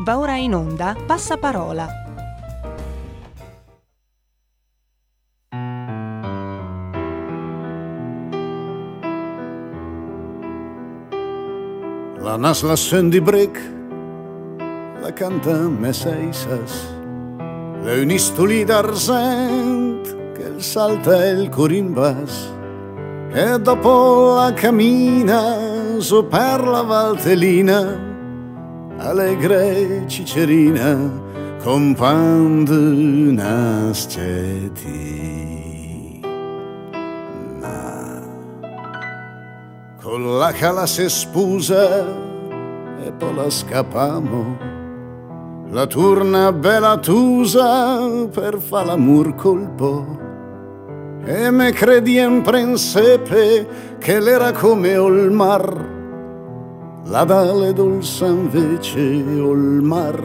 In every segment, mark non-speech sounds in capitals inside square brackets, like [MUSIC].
Va ora in onda Passaparola. La nas la di break, la canta Messaisas, le unistoli d'arsent che il salta il corimbas e dopo la cammina su per la valtellina allegre cicerina compando Na. Con la cala se spusa e poi la scappamo. La turna bella tusa per fa l'amor colpo. E me credi in prensepe che l'era come il mar la dalle dolce invece il mar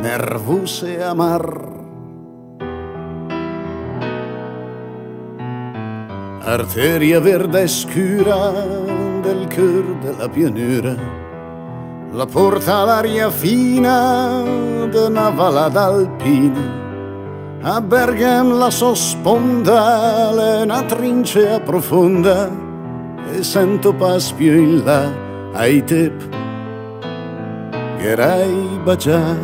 nervoso e amar. Arteria verde scura del cœur della pianura la porta all'aria fina d'una vallata alpina a Bergam la sosponda una trincea profonda e sento paspio in là ai tip Gerai Bagia.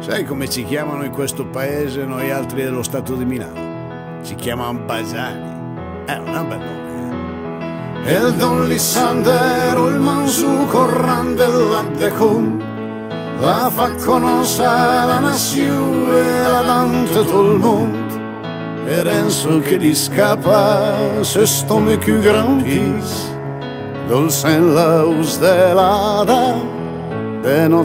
Sai come ci chiamano in questo paese noi altri dello Stato di Milano? Si chiamano Basani. È una bella nome. Eh. Don Lissandero, il Mansu Corran dell'Addecon, la fa conoscere la nazione e la dante il mondo. E Renzo che gli scappa, se sto me più gran peace dolce in laus dell'ada e non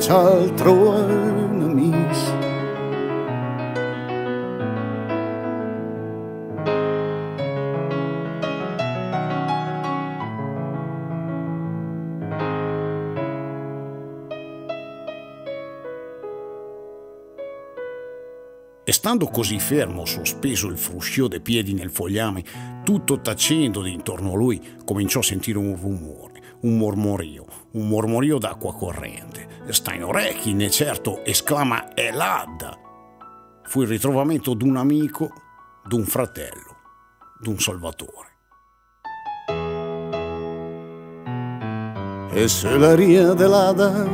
E stando così fermo, sospeso il fruscio dei piedi nel fogliame, tutto tacendo d'intorno a lui, cominciò a sentire un rumore, un mormorio, un mormorio d'acqua corrente. Sta in orecchi, né certo, esclama Elad. Fu il ritrovamento d'un amico, d'un fratello, d'un salvatore. E se la ria dell'ada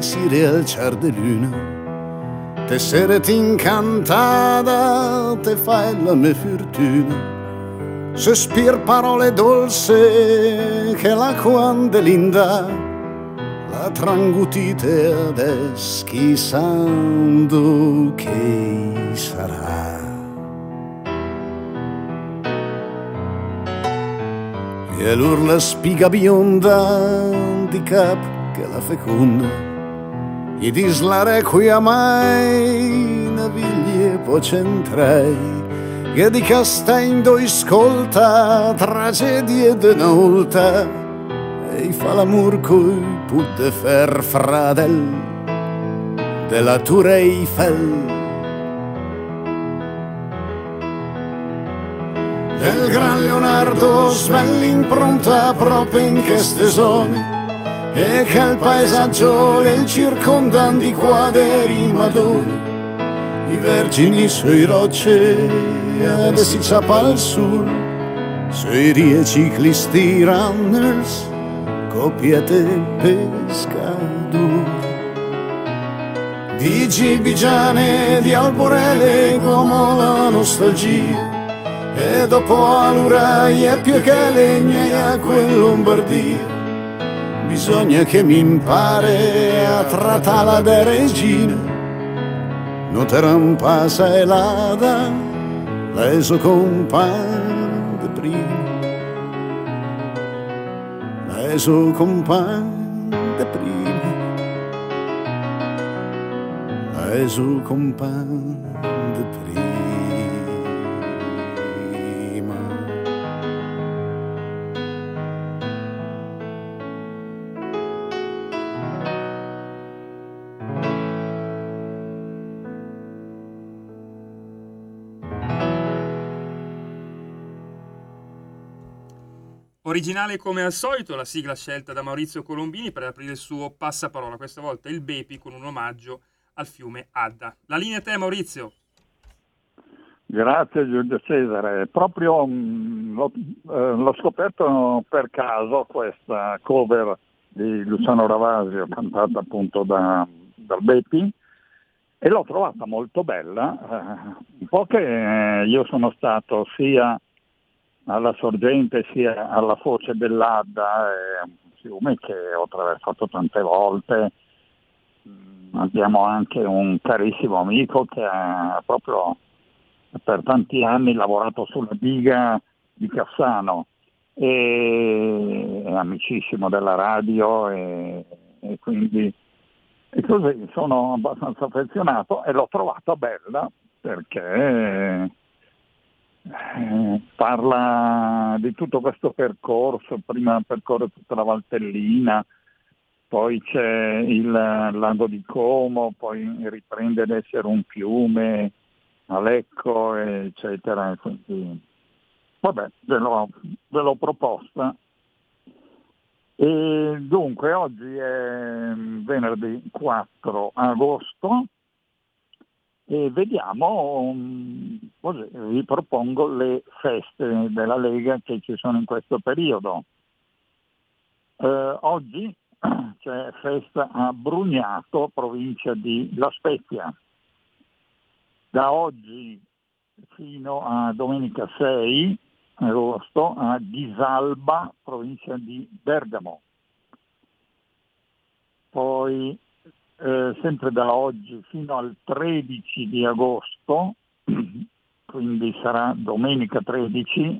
si rialciar de luna te seret incantada, te fai la mia fortuna. Sospir parole dolce che la quando linda, la trangutite adesso chissando che sarà. E l'urla spiga bionda di cap che la feconda i dislare qui a mai naviglie pocentrai che di castendo iscolta tragedie de nolta e fa l'amor coi put de fer fradel della Tour Eiffel del gran Leonardo svell'impronta proprio in queste zone e che il paesaggio le circondan di quadri madoni i vergini sui rocce ed si ciapa al sul sui rie ciclisti runners copiate pescadur di gibigiane di alborele come la nostalgia e dopo all'uraia più che legna a quel Lombardia bisogna che mi impare a trattare da regina. Non te rampasa e lada, leso compagno de prima. Leso compagno de prima. Leso compagno de prima. Originale come al solito la sigla scelta da Maurizio Colombini per aprire il suo passaparola, questa volta il Bepi con un omaggio al fiume Adda. La linea a te Maurizio. Grazie Giulio Cesare, proprio mh, mm, l'ho, eh, l'ho, scoperto per caso questa cover di Luciano Ravasio cantata appunto da, dal Bepi e l'ho trovata molto bella, eh, un po' che io sono stato sia alla sorgente sia alla foce dell'Adda, è un fiume che ho attraversato tante volte, mm, abbiamo anche un carissimo amico che ha proprio per tanti anni lavorato sulla diga di Cassano, e, è amicissimo della radio e, e quindi e così sono abbastanza affezionato e l'ho trovata bella perché eh, parla di tutto questo percorso, prima percorre tutta la Valtellina, poi c'è il lago di Como, poi riprende ad essere un fiume, Alecco, eccetera. Quindi, vabbè, ve l'ho, ve l'ho proposta. E dunque oggi è venerdì 4 agosto e vediamo, mm, così, vi propongo le feste della Lega che ci sono in questo periodo. Eh, oggi [CLEARS THROAT] c'è festa a Brugnato, provincia di La Spezia. Da oggi fino a domenica 6 agosto a Ghisalba, provincia di Bergamo. Poi eh, sempre da oggi fino al 13 di agosto, [CLEARS THROAT] quindi sarà domenica 13,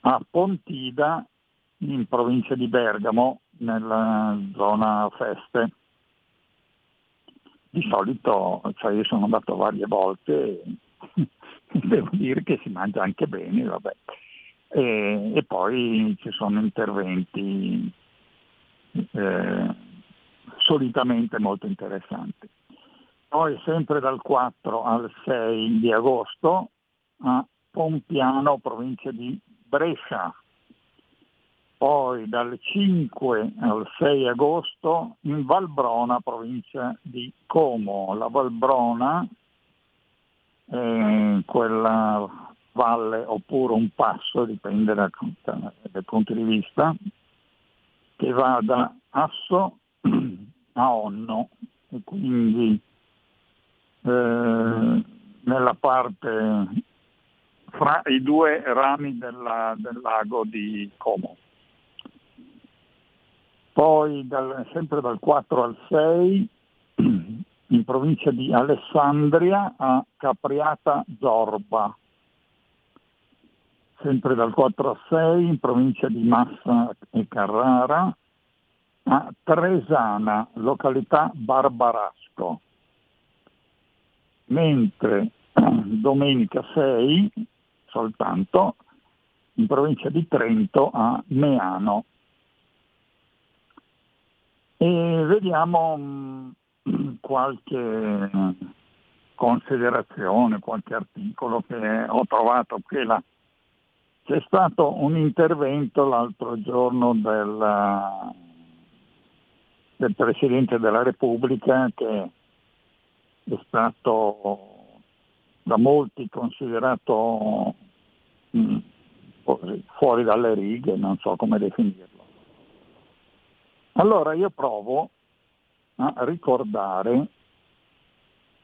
a Pontida in provincia di Bergamo, nella zona feste. Di solito, cioè io sono andato varie volte e [LAUGHS] devo dire che si mangia anche bene, vabbè. E, e poi ci sono interventi eh, solitamente molto interessanti. Poi sempre dal 4 al 6 di agosto a Pompiano, provincia di Brescia. Poi dal 5 al 6 agosto in Valbrona, provincia di Como. La Valbrona è quella valle oppure un passo, dipende dal, dal punto di vista, che va da Asso a Onno e quindi eh, nella parte fra i due rami della, del lago di Como. Poi dal, sempre dal 4 al 6 in provincia di Alessandria a Capriata Zorba. Sempre dal 4 al 6 in provincia di Massa e Carrara a Tresana, località Barbarasco, mentre [CLEARS THROAT] domenica 6 soltanto in provincia di Trento a Meano. E vediamo mm, [CLEARS THROAT] qualche considerazione, qualche articolo che ho trovato qui là. C'è stato un intervento l'altro giorno del del Presidente della Repubblica che è stato da molti considerato mh, mm, fuori dalle righe, non so come definirlo. Allora io provo a ricordare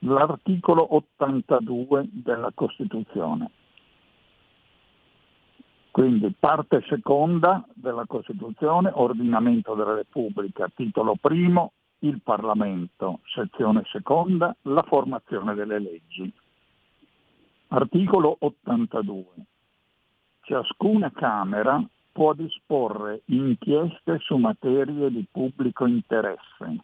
l'articolo 82 della Costituzione. Quindi parte seconda della Costituzione, ordinamento della Repubblica, titolo primo, il Parlamento, sezione seconda, la formazione delle leggi. Articolo 82. Ciascuna Camera può disporre inchieste su materie di pubblico interesse.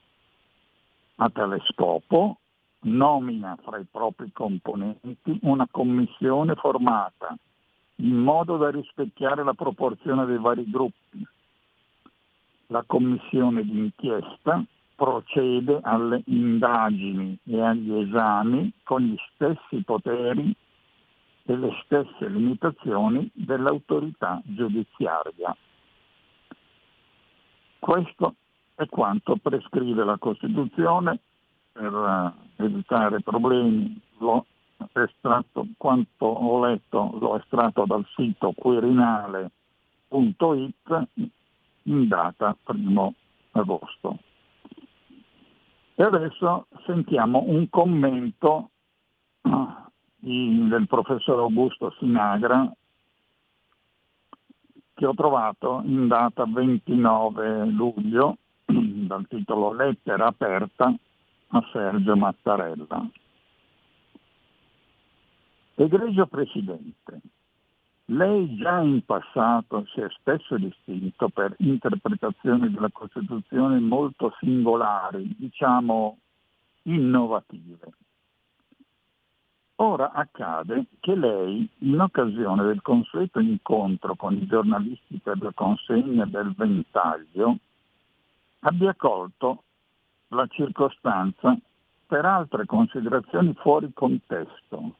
A tale scopo nomina fra i propri componenti una commissione formata in modo da rispecchiare la proporzione dei vari gruppi. La commissione d'inchiesta procede alle indagini e agli esami con gli stessi poteri e le stesse limitazioni dell'autorità giudiziaria. Questo è quanto prescrive la Costituzione per eh, evitare problemi. L'ho estratto, quanto ho letto, l'ho estratto dal sito quirinale.it in data 1 agosto. E adesso sentiamo un commento ah, del professor Augusto Sinagra che ho trovato in data 29 luglio [CLEARS THROAT] dal titolo Lettera aperta a Sergio Mattarella. Egregio Presidente, lei già in passato si è spesso distinto per interpretazioni della Costituzione molto singolari, diciamo innovative. Ora accade che lei, in occasione del consueto incontro con i giornalisti per la consegna del ventaglio, abbia colto la circostanza per altre considerazioni fuori contesto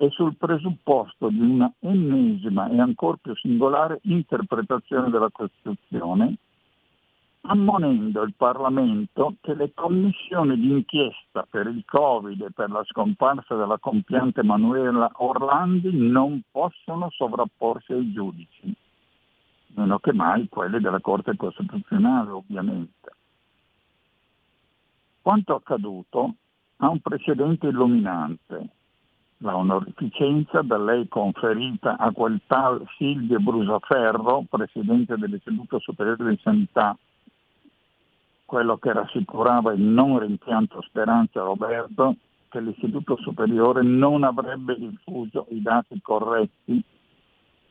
e sul presupposto di una ennesima e ancor più singolare interpretazione della Costituzione, ammonendo il Parlamento che le commissioni d'inchiesta per il Covid e per la scomparsa della compiante Manuela Orlandi non possono sovrapporsi ai giudici, meno che mai quelli della Corte Costituzionale ovviamente. Quanto accaduto ha un precedente illuminante la onorificenza da lei conferita a quel tal Silvio Brusaferro, presidente dell'Istituto Superiore di Sanità, quello che rassicurava il non rimpianto Speranza Roberto che l'Istituto Superiore non avrebbe diffuso i dati corretti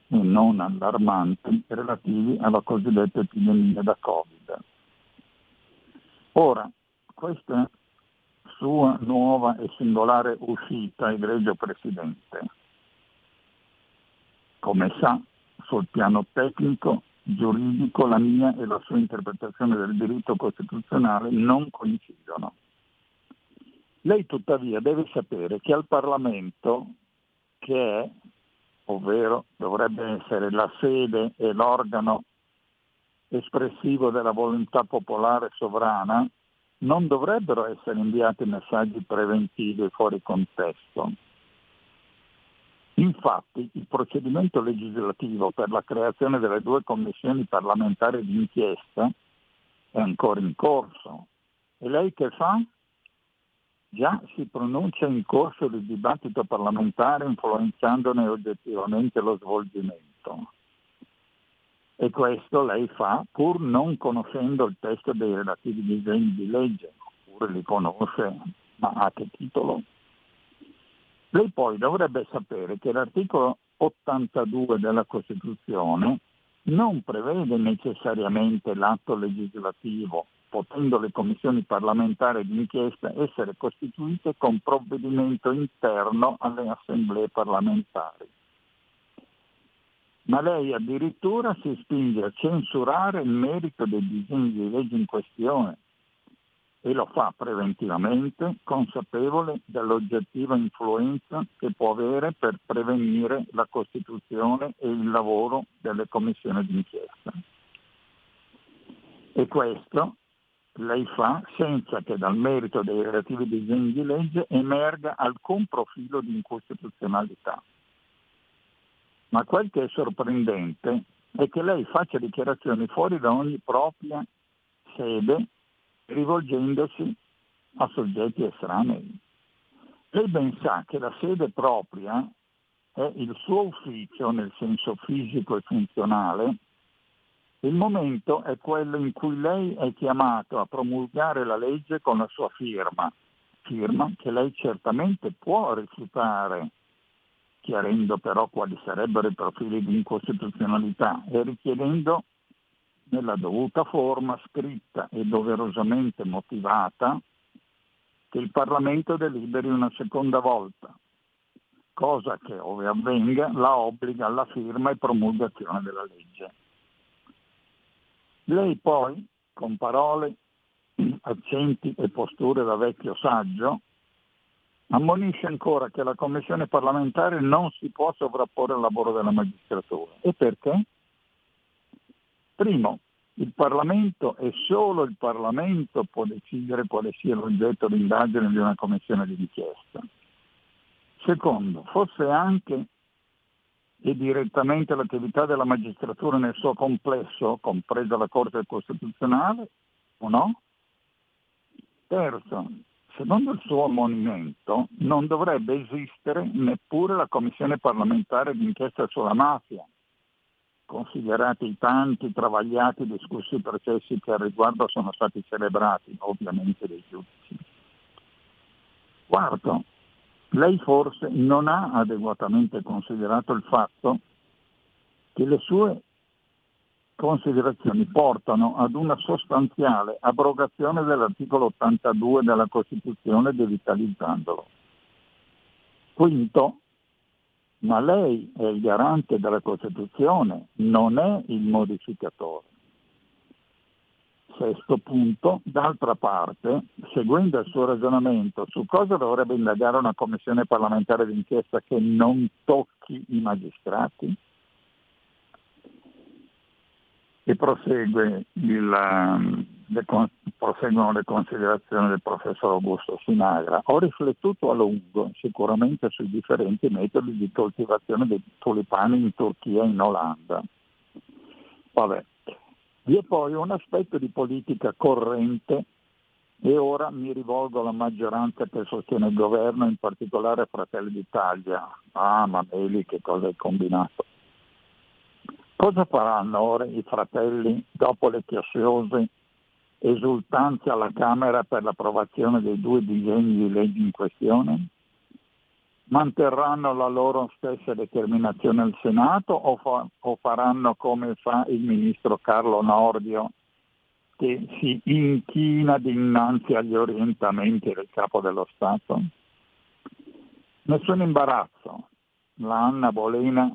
e non allarmanti relativi alla cosiddetta epidemia da Covid. Ora, questa sua nuova e singolare uscita, egregio Presidente. Come sa, sul piano tecnico, giuridico, la mia e la sua interpretazione del diritto costituzionale non coincidono. Lei tuttavia deve sapere che al Parlamento, che è, ovvero dovrebbe essere la sede e l'organo espressivo della volontà popolare sovrana, non dovrebbero essere inviati messaggi preventivi fuori contesto. Infatti il procedimento legislativo per la creazione delle due commissioni parlamentari di inchiesta è ancora in corso. E lei che fa? Già si pronuncia in corso del dibattito parlamentare influenzandone oggettivamente lo svolgimento. E questo lei fa pur non conoscendo il testo dei relativi disegni di legge, oppure li conosce, ma a che titolo? Lei poi dovrebbe sapere che l'articolo 82 della Costituzione non prevede necessariamente l'atto legislativo, potendo le commissioni parlamentari d'inchiesta essere costituite con provvedimento interno alle assemblee parlamentari ma lei addirittura si spinge a censurare il merito dei disegni di legge in questione e lo fa preventivamente, consapevole dell'oggettiva influenza che può avere per prevenire la costituzione e il lavoro delle commissioni d'inchiesta. E questo lei fa senza che dal merito dei relativi disegni di legge emerga alcun profilo di incostituzionalità. Ma quel che è sorprendente è che lei faccia dichiarazioni fuori da ogni propria sede rivolgendosi a soggetti estranei. Lei ben sa che la sede propria è il suo ufficio nel senso fisico e funzionale, il momento è quello in cui lei è chiamato a promulgare la legge con la sua firma, firma che lei certamente può rifiutare chiarendo però quali sarebbero i profili di incostituzionalità e richiedendo nella dovuta forma scritta e doverosamente motivata che il Parlamento deliberi una seconda volta, cosa che ove avvenga la obbliga alla firma e promulgazione della legge. Lei poi, con parole, accenti e posture da vecchio saggio, ammonisce ancora che la commissione parlamentare non si può sovrapporre al lavoro della magistratura. E perché? Primo, Il Parlamento e solo il Parlamento può decidere quale sia l'oggetto di indagine di una commissione di inchiesta. Secondo, fosse anche e direttamente l'attività della magistratura nel suo complesso, compresa la Corte Costituzionale, o no? Terzo, secondo il suo ammonimento non dovrebbe esistere neppure la Commissione parlamentare d'inchiesta sulla mafia, considerati i tanti travagliati discussi processi che al riguardo sono stati celebrati, ovviamente dai giudici. Quarto, lei forse non ha adeguatamente considerato il fatto che le sue considerazioni portano ad una sostanziale abrogazione dell'articolo 82 della Costituzione devitalizzandolo. Quinto, ma lei è il garante della Costituzione, non è il modificatore. Sesto punto, d'altra parte, seguendo il suo ragionamento su cosa dovrebbe indagare una commissione parlamentare d'inchiesta che non tocchi i magistrati, e prosegue il, um, le, proseguono le considerazioni del professor Augusto Sinagra. Ho riflettuto a lungo sicuramente sui differenti metodi di coltivazione dei tulipani in Turchia e in Olanda. Vabbè. Vi è poi un aspetto di politica corrente e ora mi rivolgo alla maggioranza che sostiene il governo, in particolare Fratelli d'Italia. Ah, ma Meli, che cosa hai combinato? Cosa faranno ora i fratelli dopo le chiassiose esultanze alla Camera per l'approvazione dei due disegni di legge in questione? Manterranno la loro stessa determinazione al Senato o, fa, o faranno come fa il ministro Carlo Nordio che si inchina dinanzi agli orientamenti del capo dello Stato? Nessun imbarazzo. La Anna Bolena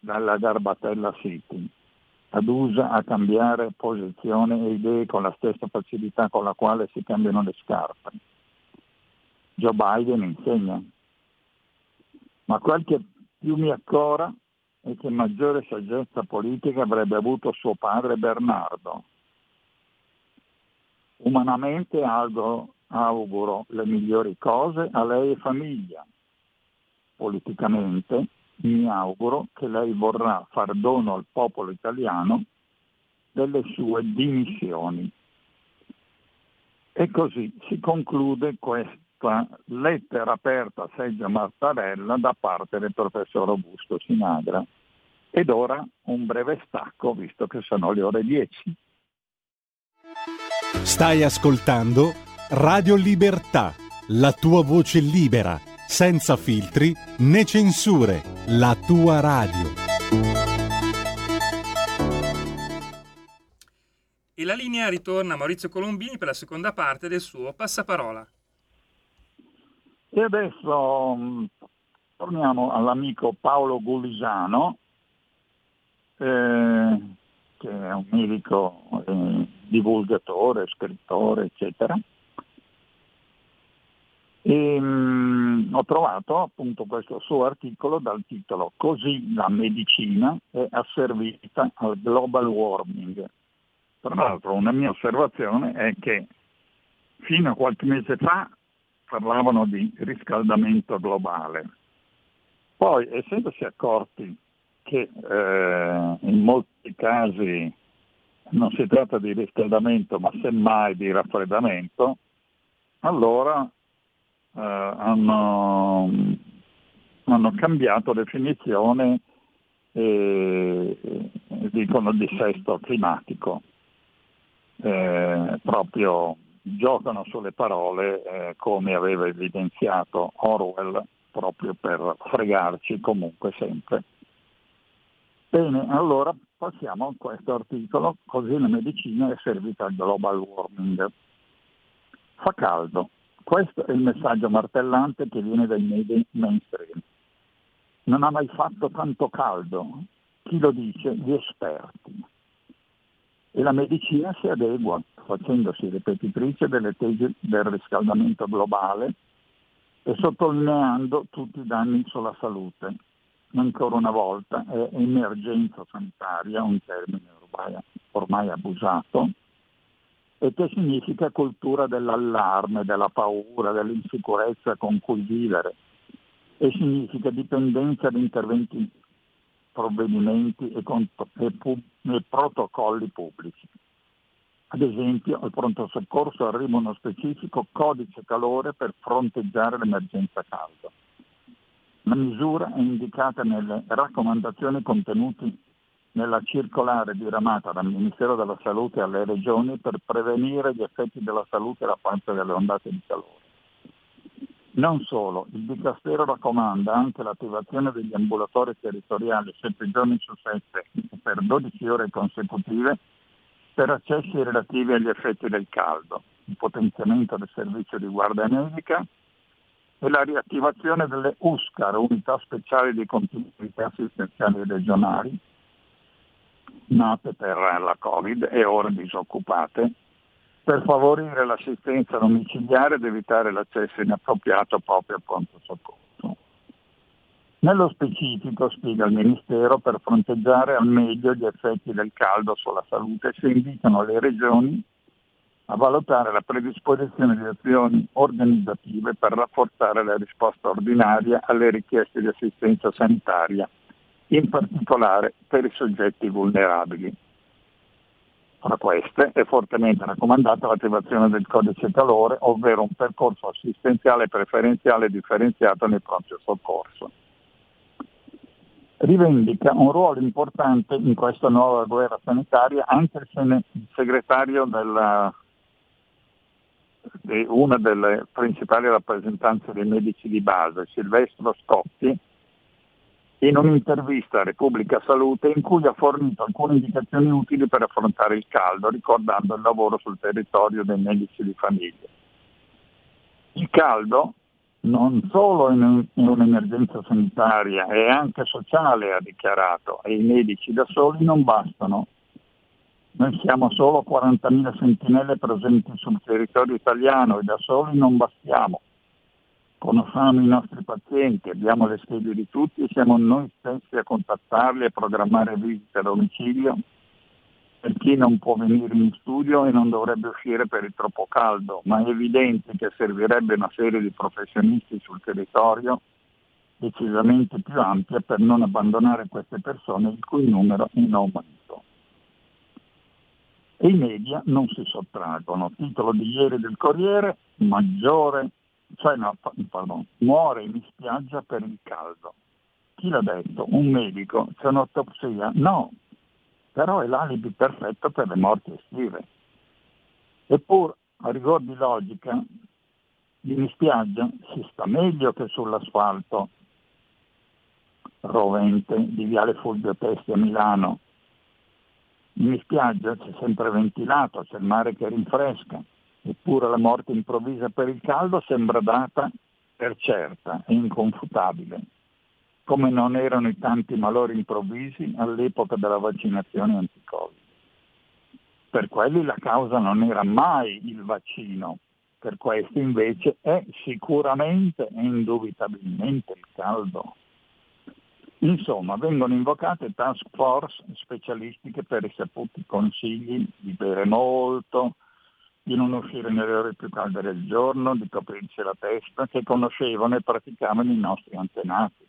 dalla Garbatella City. Adusa a cambiare posizione e idee con la stessa facilità con la quale si cambiano le scarpe. Joe Biden insegna. Ma quel che più mi accora è che maggiore saggezza politica avrebbe avuto suo padre Bernardo. Umanamente auguro, auguro le migliori cose a lei e famiglia. Politicamente mi auguro che lei vorrà far dono al popolo italiano delle sue dimissioni. E così si conclude questa lettera aperta a Seggio Martarella da parte del professor Augusto Sinagra. Ed ora un breve stacco, visto che sono le ore 10. Stai ascoltando Radio Libertà, la tua voce libera senza filtri né censure, la tua radio. E la linea ritorna a Maurizio Colombini per la seconda parte del suo passaparola. E adesso um, torniamo all'amico Paolo Gullisano, eh, che è un medico eh, divulgatore, scrittore, eccetera e, mh, ho trovato appunto questo suo articolo dal titolo Così la medicina è asservita al global warming. Tra l'altro una mia osservazione è che fino a qualche mese fa parlavano di riscaldamento globale. Poi, essendosi accorti che eh, in molti casi non si tratta di riscaldamento ma semmai di raffreddamento, allora eh, hanno, hanno, cambiato definizione e, e dicono dissesto climatico. Eh, proprio giocano sulle parole eh, come aveva evidenziato Orwell proprio per fregarci comunque sempre. Bene, allora passiamo a questo articolo, così la medicina è servita al global warming. Fa caldo, questo è il messaggio martellante che viene dai media mainstream. Non ha mai fatto tanto caldo. Chi lo dice? Gli esperti. E la medicina si adegua, facendosi ripetitrice delle tesi del riscaldamento globale e sottolineando tutti i danni sulla salute. Ancora una volta è emergenza sanitaria un termine ormai abusato, e che significa cultura dell'allarme, della paura, dell'insicurezza con cui vivere e significa dipendenza di interventi, provvedimenti e, e, e protocolli pubblici. Ad esempio, al pronto soccorso arriva uno specifico codice calore per fronteggiare l'emergenza caldo. La misura è indicata nelle raccomandazioni contenute nella circolare diramata dal Ministero della Salute alle regioni per prevenire gli effetti della salute da parte delle ondate di calore. Non solo, il Dicastero raccomanda anche l'attivazione degli ambulatori territoriali 7 giorni su 7 per 12 ore consecutive per accessi relativi agli effetti del caldo, il potenziamento del servizio di guardia medica e la riattivazione delle USCAR, unità speciali di continuità assistenziali regionali, nate per la Covid e ora disoccupate, per favorire l'assistenza domiciliare ed evitare l'accesso inappropriato proprio al pronto soccorso. Nello specifico, spiega il Ministero, per fronteggiare al meglio gli effetti del caldo sulla salute si invitano le regioni a valutare la predisposizione di azioni organizzative per rafforzare la risposta ordinaria alle richieste di assistenza sanitaria in particolare per i soggetti vulnerabili. Tra queste è fortemente raccomandata l'attivazione del codice calore, ovvero un percorso assistenziale preferenziale differenziato nei pronto soccorso. Rivendica un ruolo importante in questa nuova guerra sanitaria anche il segretario della, di una delle principali rappresentanze dei medici di base, Silvestro Scotti, in un'intervista a Repubblica Salute in cui ha fornito alcune indicazioni utili per affrontare il caldo, ricordando il lavoro sul territorio dei medici di famiglia. Il caldo non solo è un'emergenza sanitaria, è anche sociale, ha dichiarato, e i medici da soli non bastano. Noi siamo solo 40.000 sentinelle presenti sul territorio italiano e da soli non bastiamo conosciamo i nostri pazienti, abbiamo le schede di tutti siamo noi stessi a contattarli e programmare visite a domicilio per chi non può venire in studio e non dovrebbe uscire per il troppo caldo, ma è evidente che servirebbe una serie di professionisti sul territorio decisamente più ampia per non abbandonare queste persone il cui numero è in aumento. E i media non si sottraggono. Titolo di ieri del Corriere, maggiore cioè no, pardon, muore in spiaggia per il caldo. Chi l'ha detto? Un medico? C'è un'autopsia? No, però è l'alibi perfetto per le morti estive. Eppure, a rigor di logica, in spiaggia si sta meglio che sull'asfalto rovente di Viale Fulvio Testi a Milano. In spiaggia c'è sempre ventilato, c'è il mare che rinfresca. Eppure la morte improvvisa per il caldo sembra data per certa e inconfutabile, come non erano i tanti malori improvvisi all'epoca della vaccinazione anti-Covid. Per quelli la causa non era mai il vaccino, per questi invece è sicuramente e indubitabilmente il caldo. Insomma, vengono invocate task force specialistiche per i saputi consigli di bere molto, di non uscire nelle ore più calde del giorno, di coprirsi la testa, che conoscevano e praticavano i nostri antenati,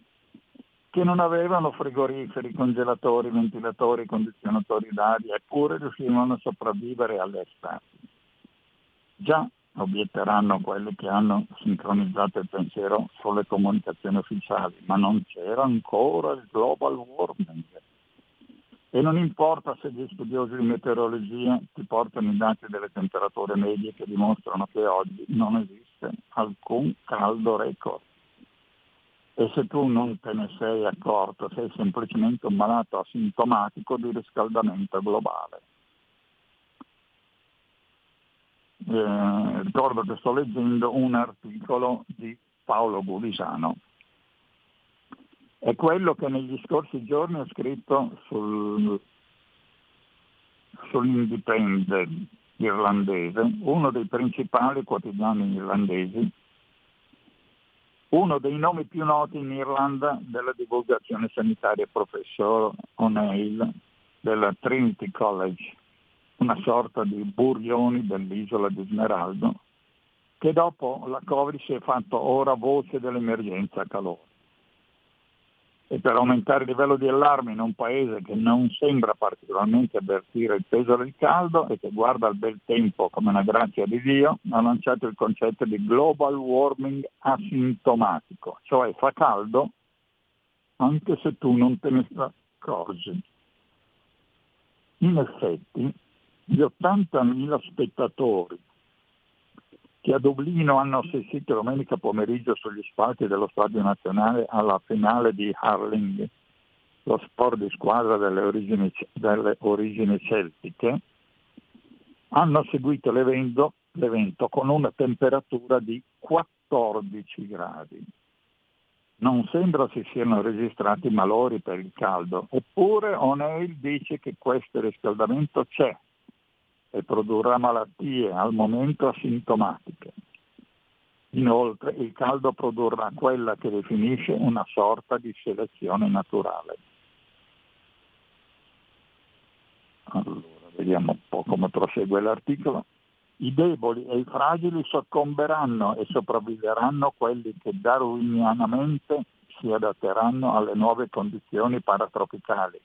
che non avevano frigoriferi, congelatori, ventilatori, condizionatori d'aria, eppure riuscivano a sopravvivere alle estati. Già obietteranno quelli che hanno sincronizzato il pensiero sulle comunicazioni ufficiali, ma non c'era ancora il global warming e non importa se gli studiosi di meteorologia ti portano i dati delle temperature medie che dimostrano che oggi non esiste alcun caldo record. E se tu non te ne sei accorto, sei semplicemente un malato asintomatico di riscaldamento globale. Eh, ricordo che sto leggendo un articolo di Paolo Gulisano è quello che negli scorsi giorni ho scritto sul, sull'Independent irlandese, uno dei principali quotidiani irlandesi, uno dei nomi più noti in Irlanda della divulgazione sanitaria, professor O'Neill, del Trinity College, una sorta di burioni dell'isola di Smeraldo, che dopo la Covid si è fatto ora voce dell'emergenza calore e per aumentare il livello di allarme in un paese che non sembra particolarmente avvertire il peso del caldo e che guarda il bel tempo come una grazia di Dio, ha lanciato il concetto di global warming asintomatico, cioè fa caldo anche se tu non te ne accorgi. In effetti, gli 80.000 spettatori che a Dublino hanno assistito domenica pomeriggio sugli spalti dello Stadio Nazionale alla finale di Harling, lo sport di squadra delle origini, delle origini celtiche, hanno seguito l'evento, l'evento con una temperatura di 14 gradi. Non sembra si siano registrati malori per il caldo, eppure O'Neill dice che questo riscaldamento c'è e produrrà malattie al momento asintomatiche. Inoltre il caldo produrrà quella che definisce una sorta di selezione naturale. Allora, vediamo un po' come prosegue l'articolo. I deboli e i fragili soccomberanno e sopravviveranno quelli che darwinianamente si adatteranno alle nuove condizioni paratropicali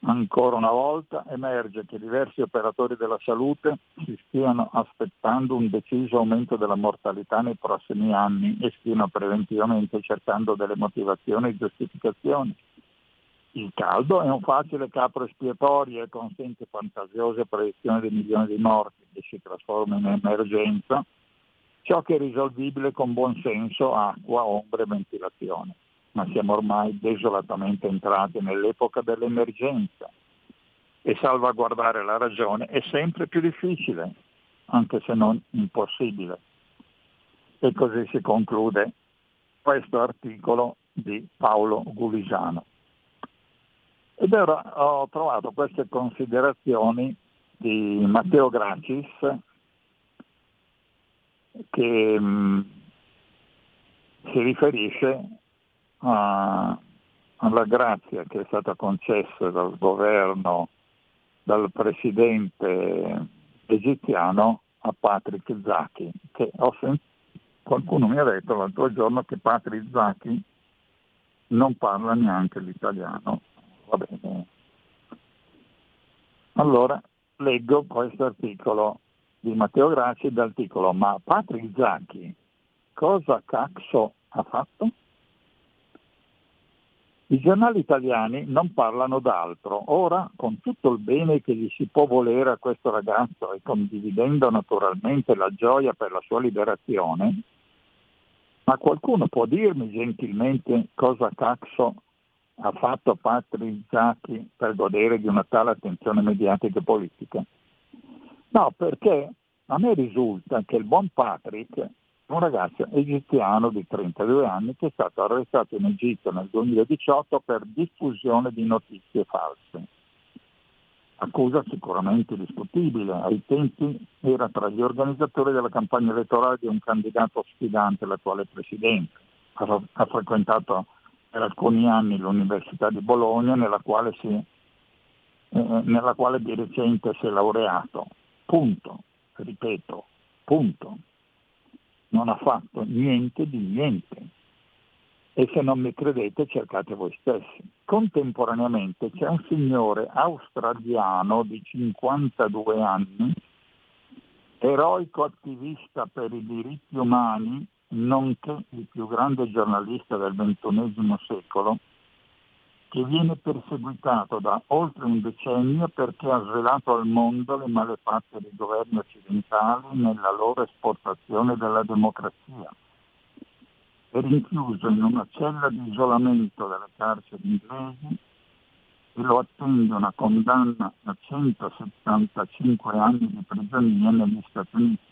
Ancora una volta emerge che diversi operatori della salute si stiano aspettando un deciso aumento della mortalità nei prossimi anni e stiano preventivamente cercando delle motivazioni e giustificazioni. Il caldo è un facile capro espiatorio e consente fantasiose proiezioni di milioni di morti che si trasforma in emergenza, ciò che è risolvibile con buon senso, acqua, ombre e ventilazione ma siamo ormai desolatamente entrati nell'epoca dell'emergenza e salvaguardare la ragione è sempre più difficile, anche se non impossibile. E così si conclude questo articolo di Paolo Gulisano. Ed ora ho trovato queste considerazioni di Matteo Gracis che mh, mm, si riferisce a, alla grazia che è stata concessa dal governo, dal presidente egiziano a Patrick Zaki, che sen- qualcuno mi ha detto l'altro giorno che Patrick Zaki non parla neanche l'italiano. Va bene. Allora leggo questo articolo di Matteo Grassi dal titolo Ma Patrick Zacchi cosa cazzo ha fatto? I giornali italiani non parlano d'altro. Ora, con tutto il bene che gli si può volere a questo ragazzo e condividendo naturalmente la gioia per la sua liberazione, ma qualcuno può dirmi gentilmente cosa cazzo ha fatto Patrick Zacchi per godere di una tale attenzione mediatica e politica? No, perché a me risulta che il buon Patrick un ragazzo egiziano di 32 anni che è stato arrestato in Egitto nel 2018 per diffusione di notizie false. Accusa sicuramente discutibile, ai tempi era tra gli organizzatori della campagna elettorale di un candidato sfidante, l'attuale presidente. Ha frequentato per alcuni anni l'Università di Bologna nella quale, si, eh, nella quale di recente si è laureato. Punto, ripeto, punto non ha fatto niente di niente. E se non mi credete cercate voi stessi. Contemporaneamente c'è un signore australiano di 52 anni, eroico attivista per i diritti umani, nonché il più grande giornalista del XXI secolo, che viene perseguitato da oltre un decennio perché ha svelato al mondo le malefatte dei governi occidentali nella loro esportazione della democrazia. È rinchiuso in una cella di isolamento delle carceri inglesi e lo attende una condanna a 175 anni di prigionia negli Stati Uniti.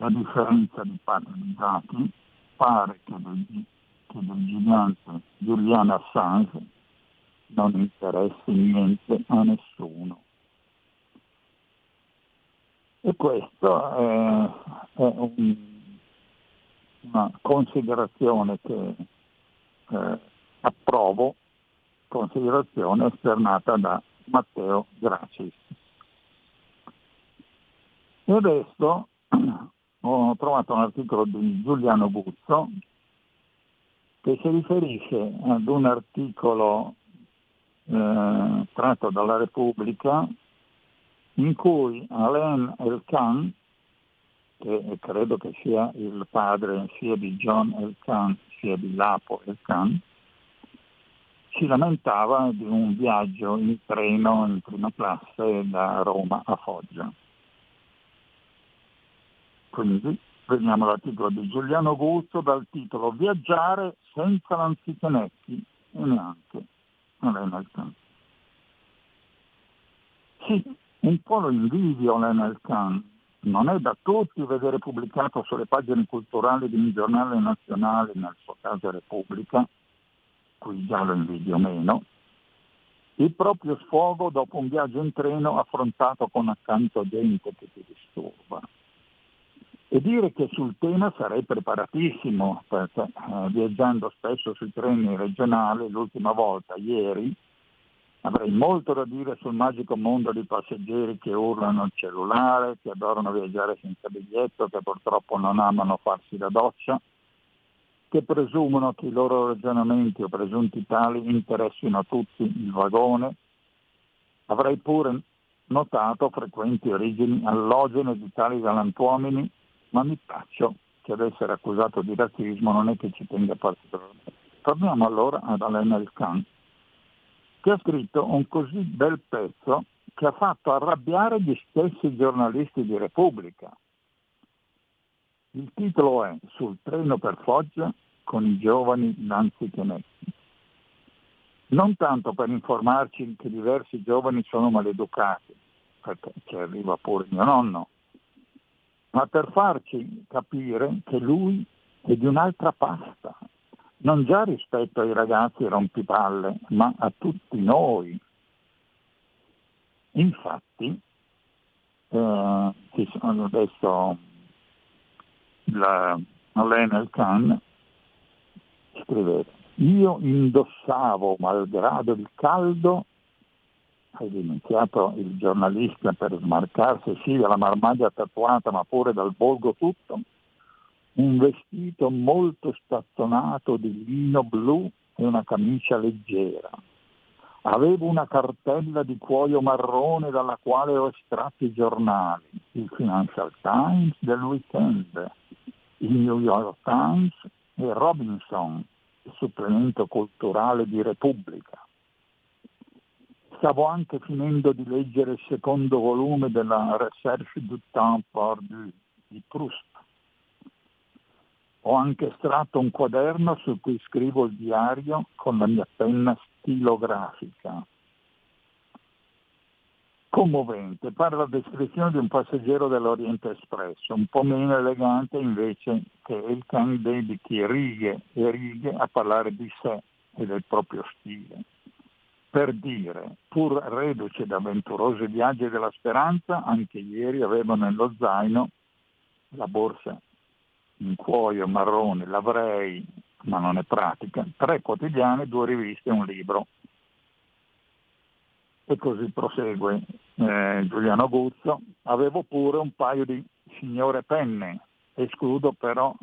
A differenza di Patrick Zaki, pare che che del gigante Julian Assange non interessi niente a nessuno. E questa è, è un, una considerazione che eh, approvo considerazione esternata da Matteo Gracis. E adesso [CLEARS THROAT] ho trovato un articolo di Giuliano Guzzo che si riferisce ad un articolo eh, tratto dalla Repubblica in cui Alain Elkan, che credo che sia il padre sia di John Elkan sia di Lapo Elkan, si lamentava di un viaggio in treno in prima classe da Roma a Foggia. Quindi prendiamo l'articolo di Giuliano Guzzo dal titolo Viaggiare senza l'anzichenetti e neanche Elena Khan. Sì, un po' lo invidio Elena Khan. Non è da tutti vedere pubblicato sulle pagine culturali di un giornale nazionale, nel suo caso Repubblica, qui già lo invidio meno, il proprio sfogo dopo un viaggio in treno affrontato con accanto gente che ti disturba. E dire che sul tema sarei preparatissimo, perché eh, viaggiando spesso sui treni regionali, l'ultima volta, ieri, avrei molto da dire sul magico mondo di passeggeri che urlano il cellulare, che adorano viaggiare senza biglietto, che purtroppo non amano farsi la doccia, che presumono che i loro ragionamenti o presunti tali interessino a tutti il vagone. Avrei pure notato frequenti origini allogene di tali galantuomini ma mi taccio che ad essere accusato di razzismo non è che ci tenga particolarmente. Torniamo allora ad Alain El Khan, che ha scritto un così bel pezzo che ha fatto arrabbiare gli stessi giornalisti di Repubblica. Il titolo è Sul treno per Foggia con i giovani Nanzi Chenetti. Non tanto per informarci che diversi giovani sono maleducati, perché ci arriva pure mio nonno, ma per farci capire che lui è di un'altra pasta, non già rispetto ai ragazzi rompipalle, ma a tutti noi. Infatti, eh, ci sono adesso la Lena Khan scriveva, io indossavo, malgrado il caldo, ha evidenziato il giornalista per smarcarsi sì dalla marmaglia tatuata ma pure dal volgo tutto, un vestito molto stazzonato di lino blu e una camicia leggera. Avevo una cartella di cuoio marrone dalla quale ho estratto i giornali, il Financial Times del weekend, il New York Times e Robinson, il supplemento culturale di Repubblica stavo anche finendo di leggere il secondo volume della Recherche du temps perdu di Proust. Ho anche estratto un quaderno su cui scrivo il diario con la mia penna stilografica. Commovente, pare la descrizione di un passeggero dell'Oriente Espresso, un po' meno elegante invece che il can dedichi righe e righe a parlare di sé e del proprio stile per dire, pur reduce da avventurosi viaggi della speranza, anche ieri avevo nello zaino la borsa in cuoio marrone, l'avrei, ma non è pratica, tre quotidiani, due riviste e un libro. E così prosegue eh, Giuliano Guzzo. Avevo pure un paio di signore penne, escludo però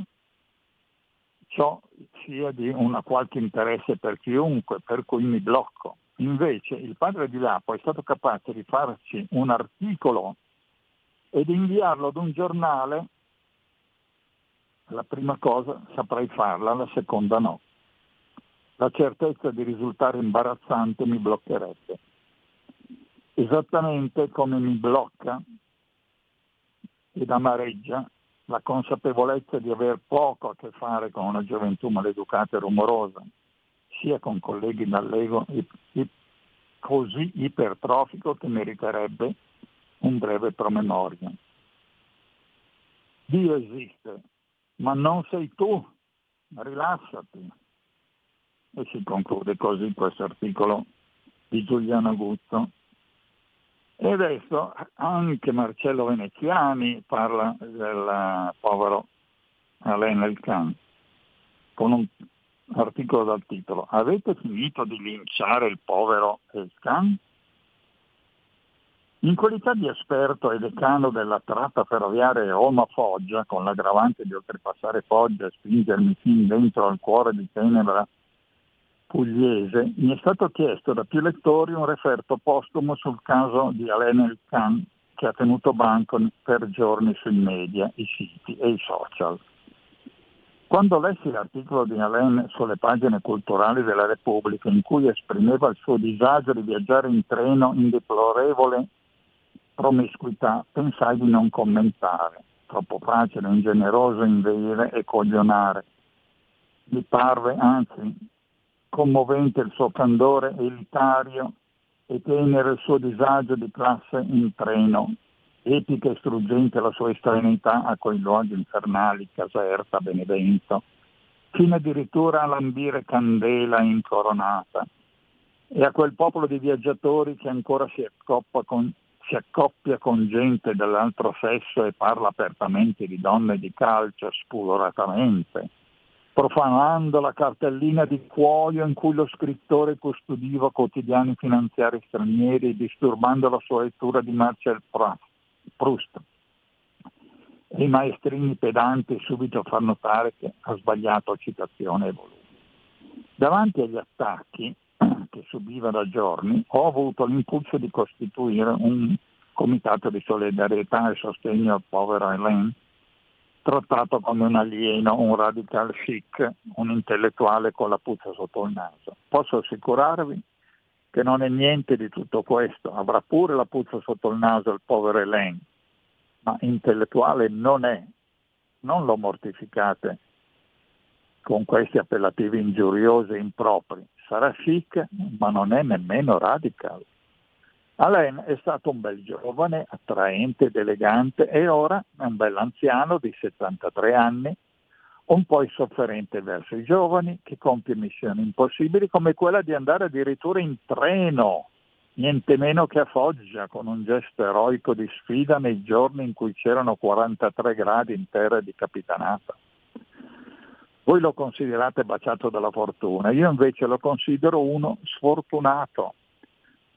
ciò sia di una qualche interesse per chiunque, per cui mi blocco. Invece il padre di Lapo è stato capace di farci un articolo e di inviarlo ad un giornale, la prima cosa saprei farla, la seconda no. La certezza di risultare imbarazzante mi bloccherebbe. Esattamente come mi blocca ed amareggia la consapevolezza di aver poco a che fare con una gioventù maleducata e rumorosa, sia con colleghi d'allego così ipertrofico che meriterebbe un breve promemoria. Dio esiste, ma non sei tu, rilassati. E si conclude così questo articolo di Giuliano Guzzo. E adesso anche Marcello Veneziani parla del povero Alain Elkan con un articolo dal titolo, avete finito di linciare il povero Elkan? In qualità di esperto e decano della tratta ferroviaria Roma-Foggia, con l'aggravante di oltrepassare Foggia e spingermi fin dentro al cuore di tenebra pugliese, mi è stato chiesto da più lettori un referto postumo sul caso di Alain El che ha tenuto banco per giorni sui media, i siti e i social. Quando lessi l'articolo di Alain sulle pagine culturali della Repubblica in cui esprimeva il suo disagio di viaggiare in treno in deplorevole promiscuità, pensai di non commentare, troppo facile, ingeneroso inveire e coglionare. Mi parve anzi commovente il suo candore elitario e tenere il suo disagio di classe in treno, epica e struggente la sua estraneità a quei luoghi infernali, Caserta, Benevento, fino addirittura a lambire candela incoronata, e a quel popolo di viaggiatori che ancora si accoppa con, si accoppia con gente dell'altro sesso e parla apertamente di donne di calcio spudoratamente, profanando la cartellina di cuoio in cui lo scrittore custodiva quotidiani finanziari stranieri, disturbando la sua lettura di Marcel Proust. I maestrini pedanti subito fanno notare che ha sbagliato citazione e volume. Davanti agli attacchi [CLEARS THROAT] che subiva da giorni, ho avuto l'impulso di costituire un comitato di solidarietà e sostegno al povero Hélène trattato come un alieno, un radical chic, un intellettuale con la puzza sotto il naso. Posso assicurarvi che non è niente di tutto questo, avrà pure la puzza sotto il naso il povero Elaine, ma intellettuale non è, non lo mortificate con questi appellativi ingiuriosi e impropri, sarà chic ma non è nemmeno radical. Alain è stato un bel giovane, attraente ed elegante e ora è un bel anziano di 73 anni, un po' insofferente verso i giovani, che compie missioni impossibili come quella di andare addirittura in treno, niente meno che a Foggia, con un gesto eroico di sfida nei giorni in cui c'erano 43 gradi in terra di capitanata. Voi lo considerate baciato dalla fortuna, io invece lo considero uno sfortunato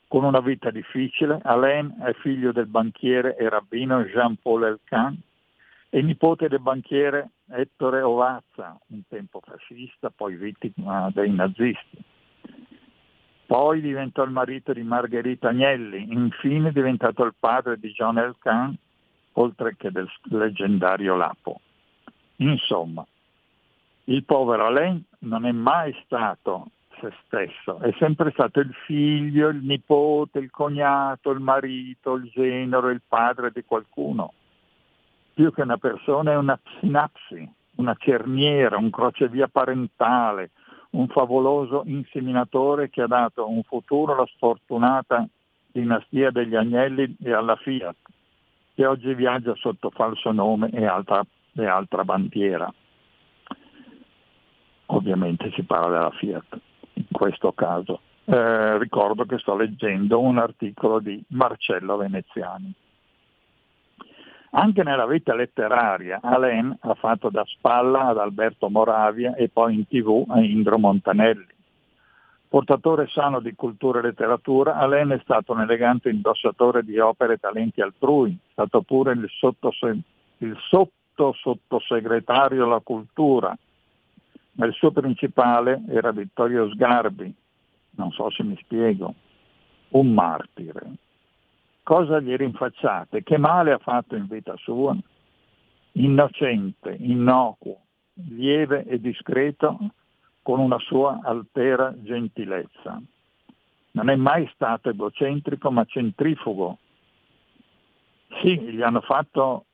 con una vita difficile. Alain è figlio del banchiere e rabbino Jean-Paul Elkan e nipote del banchiere Ettore Ovazza, un tempo fascista, poi vittima dei nazisti. Poi diventò il marito di Margherita Agnelli, infine diventato il padre di John Elkan, oltre che del leggendario Lapo. Insomma, il povero Alain non è mai stato se stesso, è sempre stato il figlio, il nipote, il cognato, il marito, il genero, il padre di qualcuno. Più che una persona è una sinapsi, una cerniera, un crocevia parentale, un favoloso inseminatore che ha dato un futuro alla sfortunata dinastia degli Agnelli e alla Fiat, che oggi viaggia sotto falso nome e altra, e altra bandiera. Ovviamente si parla della Fiat in questo caso. Eh, ricordo che sto leggendo un articolo di Marcello Veneziani. Anche nella vita letteraria Alain ha fatto da spalla ad Alberto Moravia e poi in tv a Indro Montanelli. Portatore sano di cultura e letteratura, Alain è stato un elegante indossatore di opere e talenti altrui, è stato pure il, sottose- il sotto sottosegretario alla cultura, ma il suo principale era Vittorio Sgarbi, non so se mi spiego, un martire. Cosa gli rinfacciate? Che male ha fatto in vita sua? Innocente, innocuo, lieve e discreto, con una sua altera gentilezza. Non è mai stato egocentrico ma centrifugo. Sì, gli hanno fatto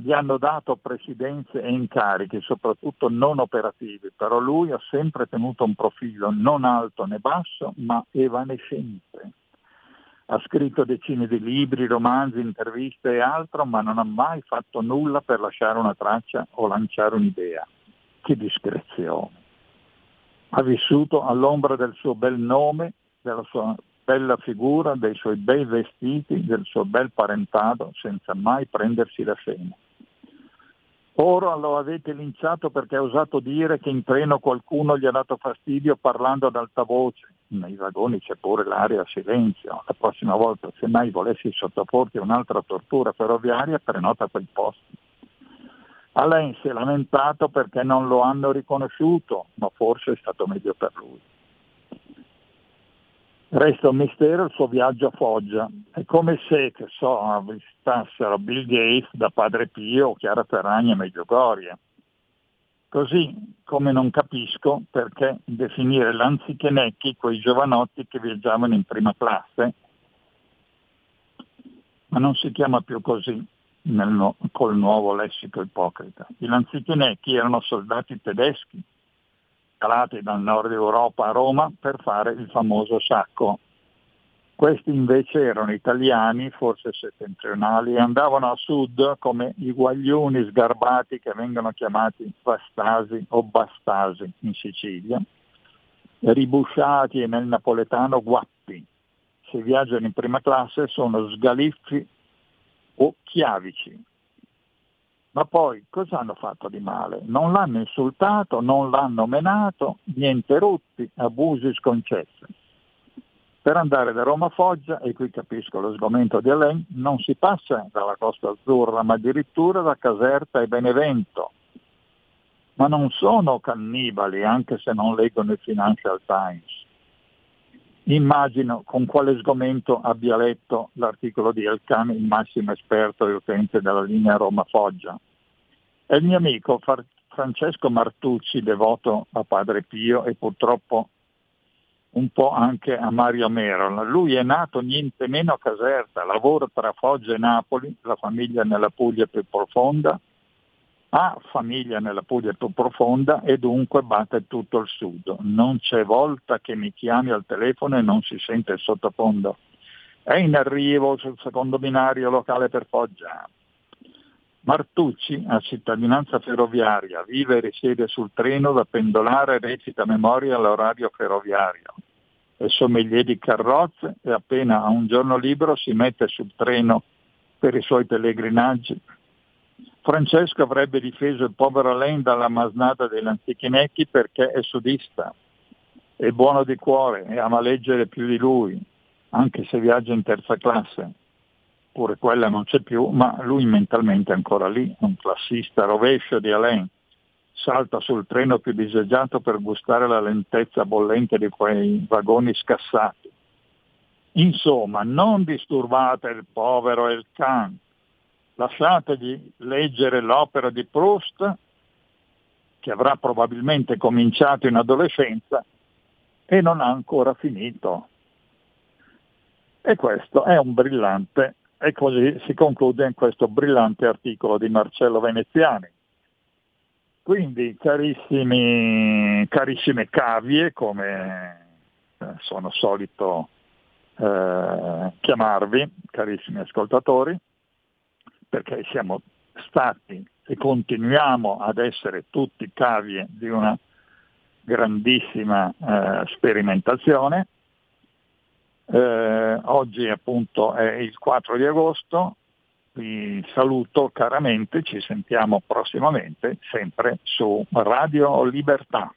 gli hanno dato presidenze e incarichi, soprattutto non operativi, però lui ha sempre tenuto un profilo non alto né basso, ma evanescente. Ha scritto decine di libri, romanzi, interviste e altro, ma non ha mai fatto nulla per lasciare una traccia o lanciare un'idea. Che discrezione. Ha vissuto all'ombra del suo bel nome, della sua bella figura, dei suoi bei vestiti, del suo bel parentado, senza mai prendersi la scena Ora lo avete linciato perché ha osato dire che in treno qualcuno gli ha dato fastidio parlando ad alta voce. Nei vagoni c'è pure l'aria a silenzio. La prossima volta, se mai volessi sottoporti a un'altra tortura ferroviaria, prenota quel posto. Alain si è lamentato perché non lo hanno riconosciuto, ma forse è stato meglio per lui. Resta un mistero il suo viaggio a Foggia. È come se, che so, avvistassero Bill Gates da Padre Pio o Chiara Ferragni a Medjugorje. Così come non capisco perché definire lanzichenecchi quei giovanotti che viaggiavano in prima classe, ma non si chiama più così nel, col nuovo lessico ipocrita. I lanzichenecchi erano soldati tedeschi calati dal nord Europa a Roma per fare il famoso sacco. Questi invece erano italiani, forse settentrionali, e andavano a sud come i guaglioni sgarbati che vengono chiamati bastasi o bastasi in Sicilia, ribusciati e nel napoletano guappi. Se viaggiano in prima classe sono sgaliffi o chiavici, ma poi cosa hanno fatto di male? Non l'hanno insultato, non l'hanno menato, niente rutti, abusi sconcessi. Per andare da Roma a Foggia, e qui capisco lo sgomento di Alain, non si passa dalla Costa Azzurra, ma addirittura da Caserta e Benevento. Ma non sono cannibali, anche se non leggono il Financial Times. Immagino con quale sgomento abbia letto l'articolo di Elkan, il massimo esperto e utente della linea Roma-Foggia. È il mio amico Francesco Martucci, devoto a Padre Pio e purtroppo un po' anche a Mario Meron. Lui è nato niente meno a Caserta, lavora tra Foggia e Napoli, la famiglia nella Puglia più profonda, ha famiglia nella Puglia più profonda e dunque batte tutto il sud. Non c'è volta che mi chiami al telefono e non si sente il sottofondo. È in arrivo sul secondo binario locale per Foggia. Martucci ha cittadinanza ferroviaria, vive e risiede sul treno da pendolare e recita memoria all'orario ferroviario. È sommelier di carrozze e appena ha un giorno libero si mette sul treno per i suoi pellegrinaggi. Francesco avrebbe difeso il povero Alain dalla masnada degli antichinecchi perché è sudista, è buono di cuore e ama leggere più di lui, anche se viaggia in terza classe pure quella non c'è più, ma lui mentalmente è ancora lì, un classista rovescio di Alain. Salta sul treno più disagiato per gustare la lentezza bollente di quei vagoni scassati. Insomma, non disturbate il povero El Khan, lasciategli leggere l'opera di Proust, che avrà probabilmente cominciato in adolescenza e non ha ancora finito. E questo è un brillante e così si conclude in questo brillante articolo di Marcello Veneziani. Quindi carissimi, carissime cavie, come eh, sono solito eh, chiamarvi, carissimi ascoltatori, perché siamo stati e continuiamo ad essere tutti cavie di una grandissima eh, sperimentazione, eh, oggi appunto è il 4 di agosto, vi saluto caramente, ci sentiamo prossimamente sempre su Radio Libertà.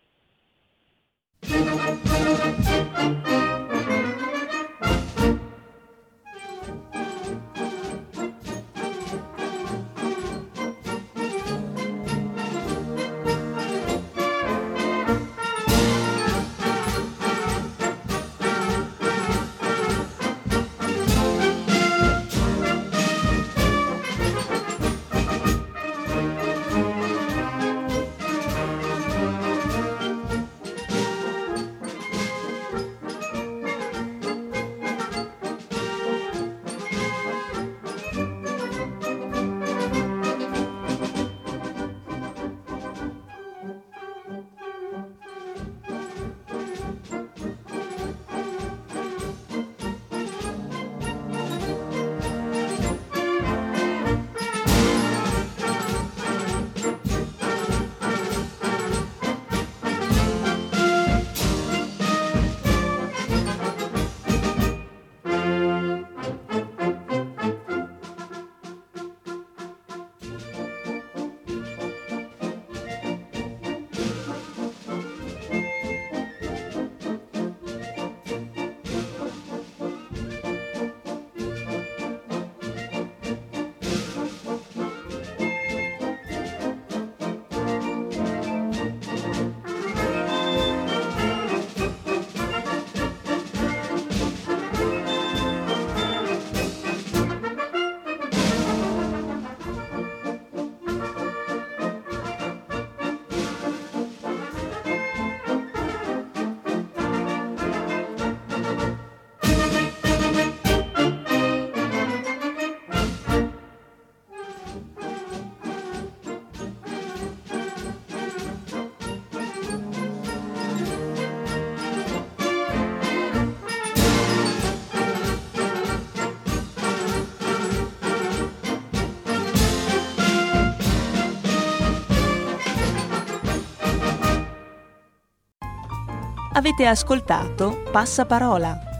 Avete ascoltato Passaparola